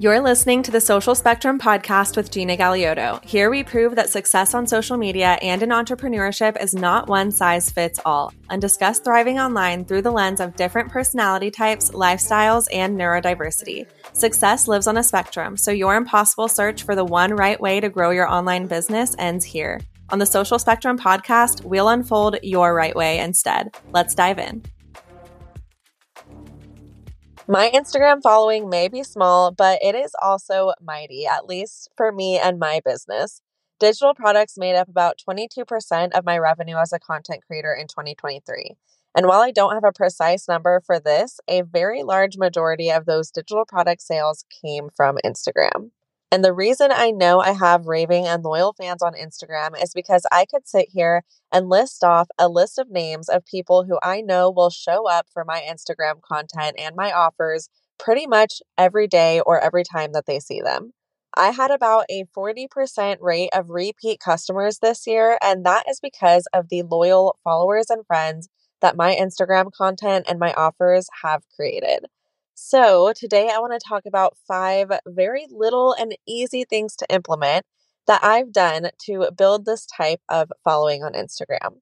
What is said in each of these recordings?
You're listening to the Social Spectrum podcast with Gina Galeoto. Here we prove that success on social media and in entrepreneurship is not one size fits all, and discuss thriving online through the lens of different personality types, lifestyles, and neurodiversity. Success lives on a spectrum, so your impossible search for the one right way to grow your online business ends here. On the Social Spectrum podcast, we'll unfold your right way instead. Let's dive in. My Instagram following may be small, but it is also mighty, at least for me and my business. Digital products made up about 22% of my revenue as a content creator in 2023. And while I don't have a precise number for this, a very large majority of those digital product sales came from Instagram. And the reason I know I have raving and loyal fans on Instagram is because I could sit here and list off a list of names of people who I know will show up for my Instagram content and my offers pretty much every day or every time that they see them. I had about a 40% rate of repeat customers this year, and that is because of the loyal followers and friends that my Instagram content and my offers have created. So, today I want to talk about five very little and easy things to implement that I've done to build this type of following on Instagram.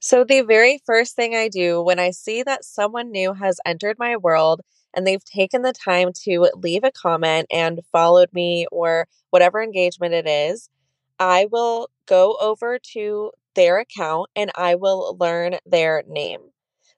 So, the very first thing I do when I see that someone new has entered my world and they've taken the time to leave a comment and followed me or whatever engagement it is, I will go over to their account and I will learn their name.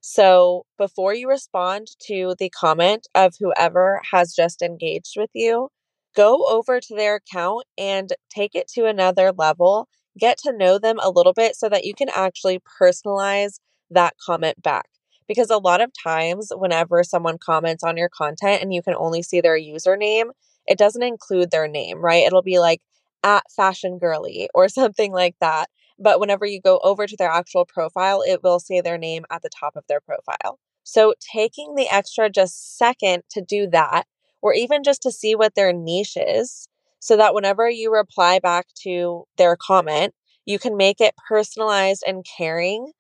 So before you respond to the comment of whoever has just engaged with you, go over to their account and take it to another level. Get to know them a little bit so that you can actually personalize that comment back. Because a lot of times, whenever someone comments on your content and you can only see their username, it doesn't include their name, right? It'll be like at fashion girly or something like that. But whenever you go over to their actual profile, it will say their name at the top of their profile. So taking the extra just second to do that, or even just to see what their niche is, so that whenever you reply back to their comment, you can make it personalized and caring,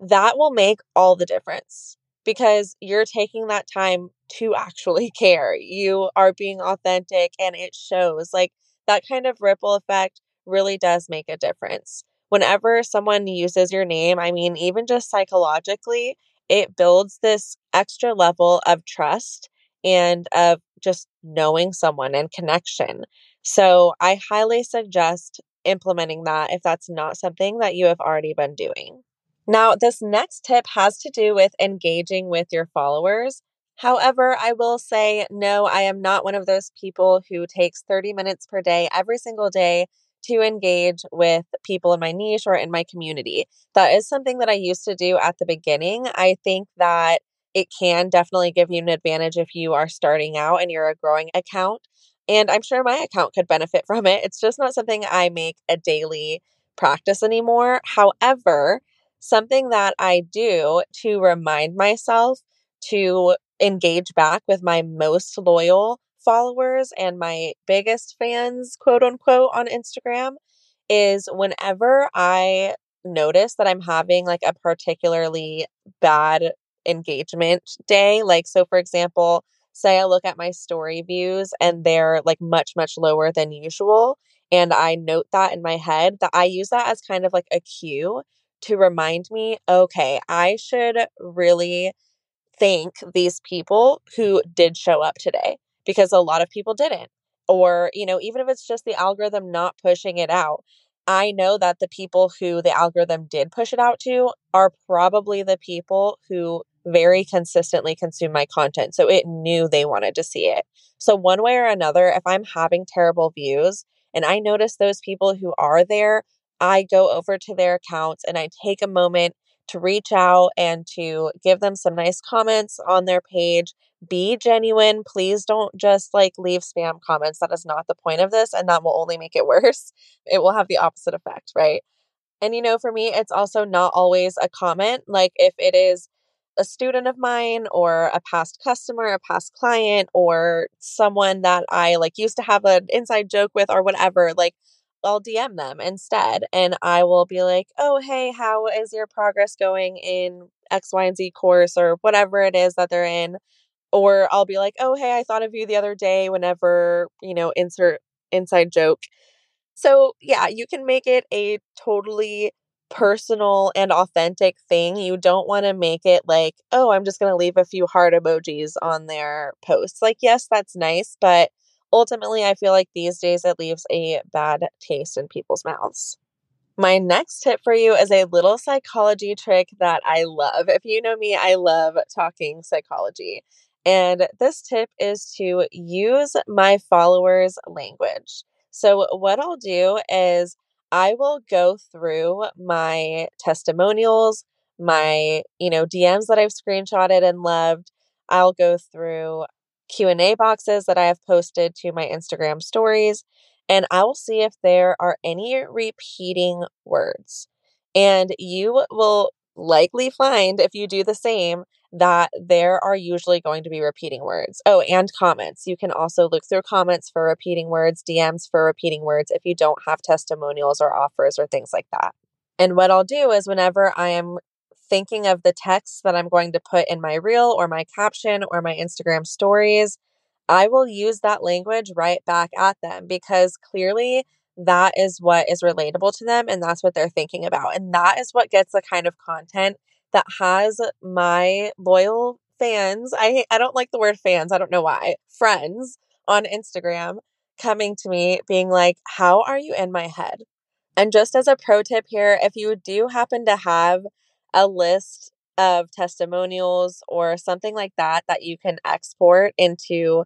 that will make all the difference because you're taking that time to actually care. You are being authentic and it shows. Like that kind of ripple effect really does make a difference whenever someone uses your name, I mean, even just psychologically, it builds this extra level of trust and of just knowing someone and connection. So I highly suggest implementing that if that's not something that you have already been doing. Now, this next tip has to do with engaging with your followers. However, I will say, no, I am not one of those people who takes 30 minutes per day every single day to engage with people in my niche or in my community. That is something that I used to do at the beginning. I think that it can definitely give you an advantage if you are starting out and you're a growing account. And I'm sure my account could benefit from it. It's just not something I make a daily practice anymore. However, something that I do to remind myself to engage back with my most loyal followers and my biggest fans, quote unquote, on Instagram is whenever I notice that I'm having like a particularly bad engagement day. Like, so for example, say I look at my story views and they're like much, much lower than usual. And I note that in my head that I use that as kind of like a cue to remind me, okay, I should really thank these people who did show up today because a lot of people didn't. Or, you know, even if it's just the algorithm not pushing it out, I know that the people who the algorithm did push it out to are probably the people who very consistently consume my content. So it knew they wanted to see it. So, one way or another, if I'm having terrible views and I notice those people who are there, I go over to their accounts and I take a moment to reach out and to give them some nice comments on their page. Be genuine. Please don't just like leave spam comments. That is not the point of this, and that will only make it worse. It will have the opposite effect, right? And you know, for me, it's also not always a comment. Like if it is a student of mine or a past customer, a past client, or someone that I like used to have an inside joke with or whatever, like I'll DM them instead and I will be like, oh, hey, how is your progress going in X, Y, and Z course or whatever it is that they're in? or I'll be like, "Oh, hey, I thought of you the other day whenever, you know, insert inside joke." So, yeah, you can make it a totally personal and authentic thing. You don't want to make it like, "Oh, I'm just going to leave a few heart emojis on their posts." Like, yes, that's nice, but ultimately I feel like these days it leaves a bad taste in people's mouths. My next tip for you is a little psychology trick that I love. If you know me, I love talking psychology. And this tip is to use my followers' language. So, what I'll do is I will go through my testimonials, my, you know, DMs that I've screenshotted and loved. I'll go through Q&A boxes that I have posted to my Instagram stories and I will see if there are any repeating words. And you will likely find if you do the same that there are usually going to be repeating words. Oh, and comments. You can also look through comments for repeating words, DMs for repeating words if you don't have testimonials or offers or things like that. And what I'll do is whenever I am thinking of the text that I'm going to put in my reel or my caption or my Instagram stories, I will use that language right back at them because clearly that is what is relatable to them and that's what they're thinking about. And that is what gets the kind of content that has my loyal fans. I I don't like the word fans, I don't know why. Friends on Instagram coming to me being like, "How are you in my head?" And just as a pro tip here, if you do happen to have a list of testimonials or something like that that you can export into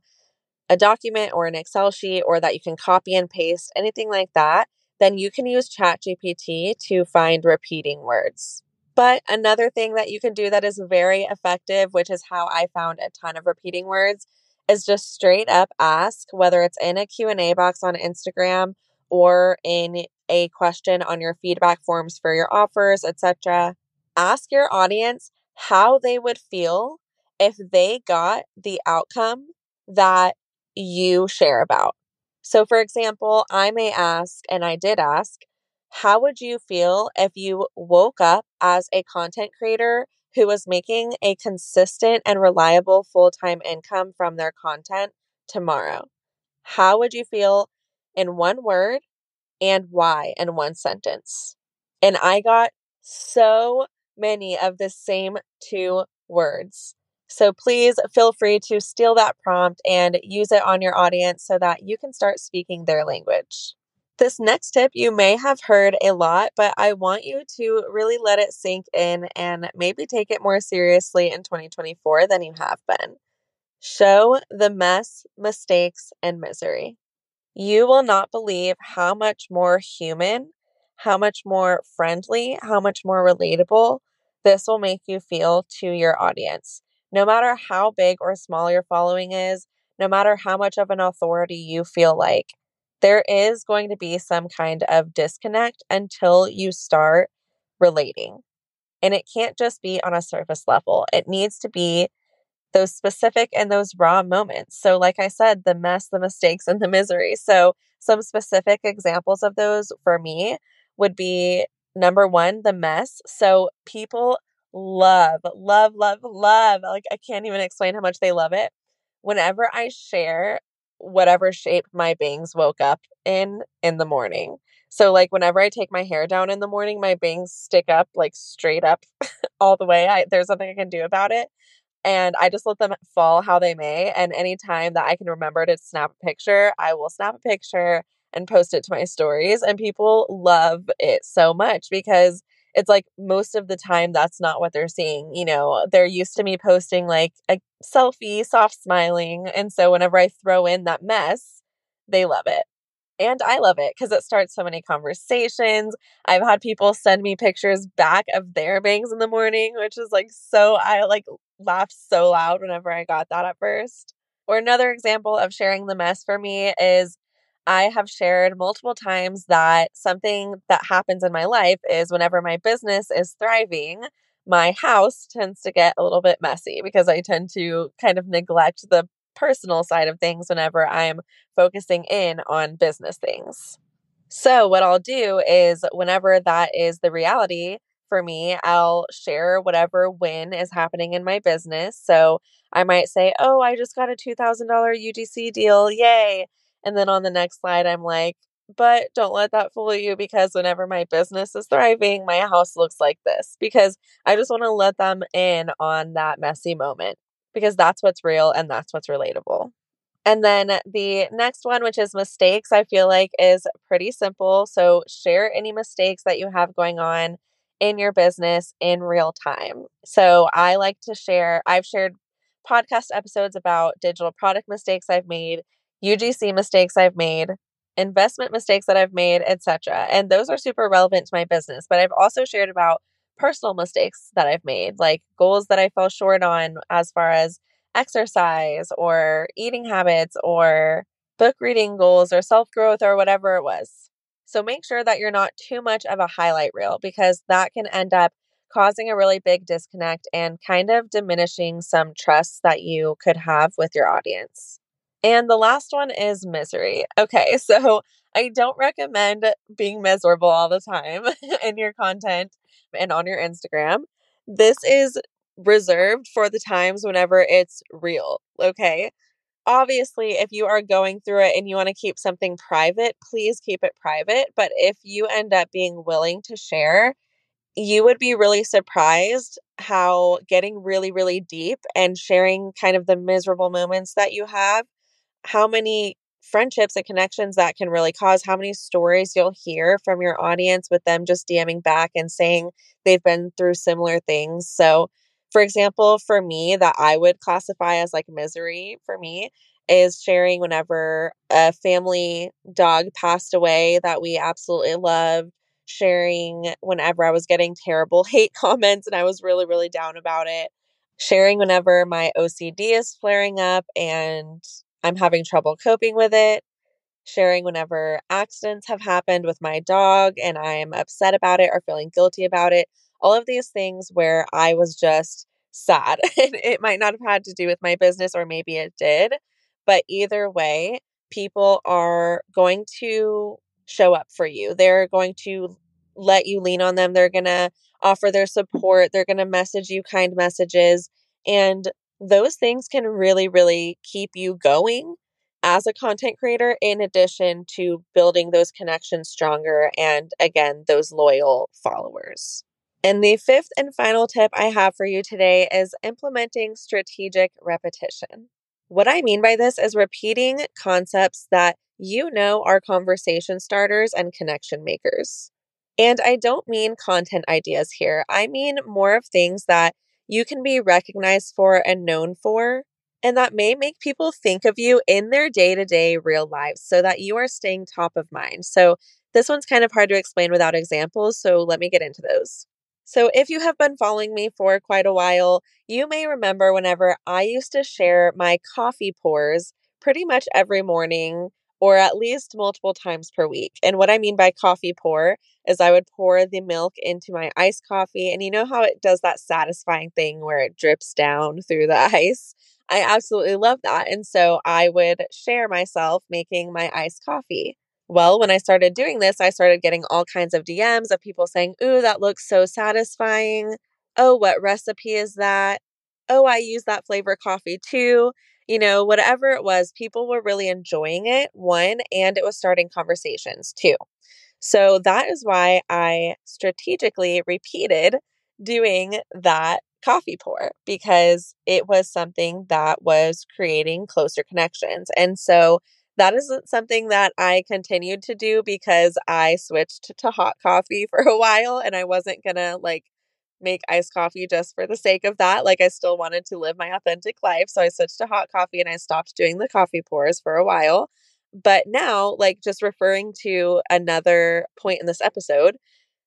a document or an Excel sheet or that you can copy and paste, anything like that, then you can use ChatGPT to find repeating words. But another thing that you can do that is very effective, which is how I found a ton of repeating words, is just straight up ask whether it's in a Q&A box on Instagram or in a question on your feedback forms for your offers, etc. Ask your audience how they would feel if they got the outcome that you share about. So, for example, I may ask, and I did ask, how would you feel if you woke up as a content creator who was making a consistent and reliable full time income from their content tomorrow? How would you feel in one word and why in one sentence? And I got so many of the same two words. So please feel free to steal that prompt and use it on your audience so that you can start speaking their language. This next tip you may have heard a lot, but I want you to really let it sink in and maybe take it more seriously in 2024 than you have been. Show the mess, mistakes, and misery. You will not believe how much more human, how much more friendly, how much more relatable this will make you feel to your audience. No matter how big or small your following is, no matter how much of an authority you feel like, there is going to be some kind of disconnect until you start relating. And it can't just be on a surface level, it needs to be those specific and those raw moments. So, like I said, the mess, the mistakes, and the misery. So, some specific examples of those for me would be number one, the mess. So, people love, love, love, love. Like, I can't even explain how much they love it. Whenever I share whatever shape my bangs woke up in in the morning. So, like, whenever I take my hair down in the morning, my bangs stick up like straight up all the way. I, there's nothing I can do about it. And I just let them fall how they may. And anytime that I can remember to snap a picture, I will snap a picture and post it to my stories. And people love it so much because it's like most of the time that's not what they're seeing. You know, they're used to me posting like a selfie, soft smiling. And so whenever I throw in that mess, they love it. And I love it because it starts so many conversations. I've had people send me pictures back of their bangs in the morning, which is like so, I like laughed so loud whenever I got that at first. Or another example of sharing the mess for me is I have shared multiple times that something that happens in my life is whenever my business is thriving, my house tends to get a little bit messy because I tend to kind of neglect the personal side of things whenever I'm focusing in on business things. So, what I'll do is, whenever that is the reality, for me, I'll share whatever win is happening in my business. So I might say, Oh, I just got a $2,000 UGC deal. Yay. And then on the next slide, I'm like, but don't let that fool you because whenever my business is thriving, my house looks like this because I just want to let them in on that messy moment because that's what's real and that's what's relatable. And then the next one, which is mistakes, I feel like is pretty simple. So share any mistakes that you have going on in your business in real time. So I like to share, I've shared podcast episodes about digital product mistakes I've made, UGC mistakes I've made, investment mistakes that I've made, etc. And those are super relevant to my business. But I've also shared about personal mistakes that I've made, like goals that I fell short on as far as exercise or eating habits or book reading goals or self growth or whatever it was. So make sure that you're not too much of a highlight reel because that can end up causing a really big disconnect and kind of diminishing some trust that you could have with your audience. And the last one is misery. Okay, so I don't recommend being miserable all the time in your content and on your Instagram. This is reserved for the times whenever it's real. Okay. Obviously, if you are going through it and you want to keep something private, please keep it private. But if you end up being willing to share, you would be really surprised how getting really, really deep and sharing kind of the miserable moments that you have, how many friendships and connections that can really cause, how many stories you'll hear from your audience with them just DMing back and saying they've been through similar things. So, for example, for me, that I would classify as like misery for me is sharing whenever a family dog passed away that we absolutely loved, sharing whenever I was getting terrible hate comments and I was really, really down about it, sharing whenever my OCD is flaring up and I'm having trouble coping with it, sharing whenever accidents have happened with my dog and I'm upset about it or feeling guilty about it all of these things where I was just sad. and it might not have had to do with my business, or maybe it did. But either way, people are going to show up for you. They're going to let you lean on them. They're going to offer their support. They're going to message you kind messages. And those things can really, really keep you going as a content creator, in addition to building those connections stronger and, again, those loyal followers. And the fifth and final tip I have for you today is implementing strategic repetition. What I mean by this is repeating concepts that you know are conversation starters and connection makers. And I don't mean content ideas here, I mean more of things that you can be recognized for and known for, and that may make people think of you in their day to day real lives so that you are staying top of mind. So, this one's kind of hard to explain without examples, so let me get into those. So, if you have been following me for quite a while, you may remember whenever I used to share my coffee pours pretty much every morning or at least multiple times per week. And what I mean by coffee pour is I would pour the milk into my iced coffee. And you know how it does that satisfying thing where it drips down through the ice? I absolutely love that. And so I would share myself making my iced coffee. Well, when I started doing this, I started getting all kinds of DMs of people saying, Ooh, that looks so satisfying. Oh, what recipe is that? Oh, I use that flavor coffee too. You know, whatever it was, people were really enjoying it, one, and it was starting conversations too. So that is why I strategically repeated doing that coffee pour because it was something that was creating closer connections. And so that isn't something that I continued to do because I switched to hot coffee for a while and I wasn't going to like make iced coffee just for the sake of that. Like I still wanted to live my authentic life. So I switched to hot coffee and I stopped doing the coffee pours for a while. But now, like just referring to another point in this episode,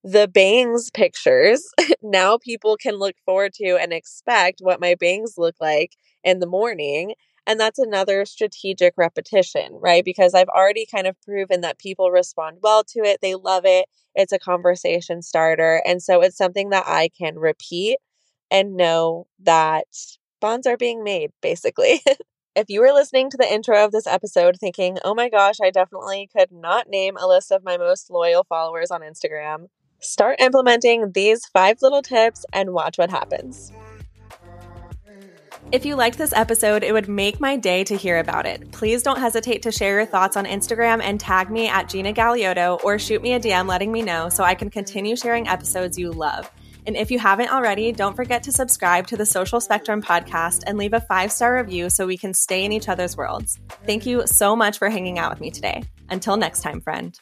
the bangs pictures, now people can look forward to and expect what my bangs look like in the morning. And that's another strategic repetition, right? Because I've already kind of proven that people respond well to it. They love it. It's a conversation starter. And so it's something that I can repeat and know that bonds are being made, basically. if you were listening to the intro of this episode thinking, oh my gosh, I definitely could not name a list of my most loyal followers on Instagram, Start implementing these five little tips and watch what happens. If you liked this episode, it would make my day to hear about it. Please don't hesitate to share your thoughts on Instagram and tag me at Gina Galeoto or shoot me a DM letting me know so I can continue sharing episodes you love. And if you haven't already, don't forget to subscribe to the Social Spectrum podcast and leave a five star review so we can stay in each other's worlds. Thank you so much for hanging out with me today. Until next time, friend.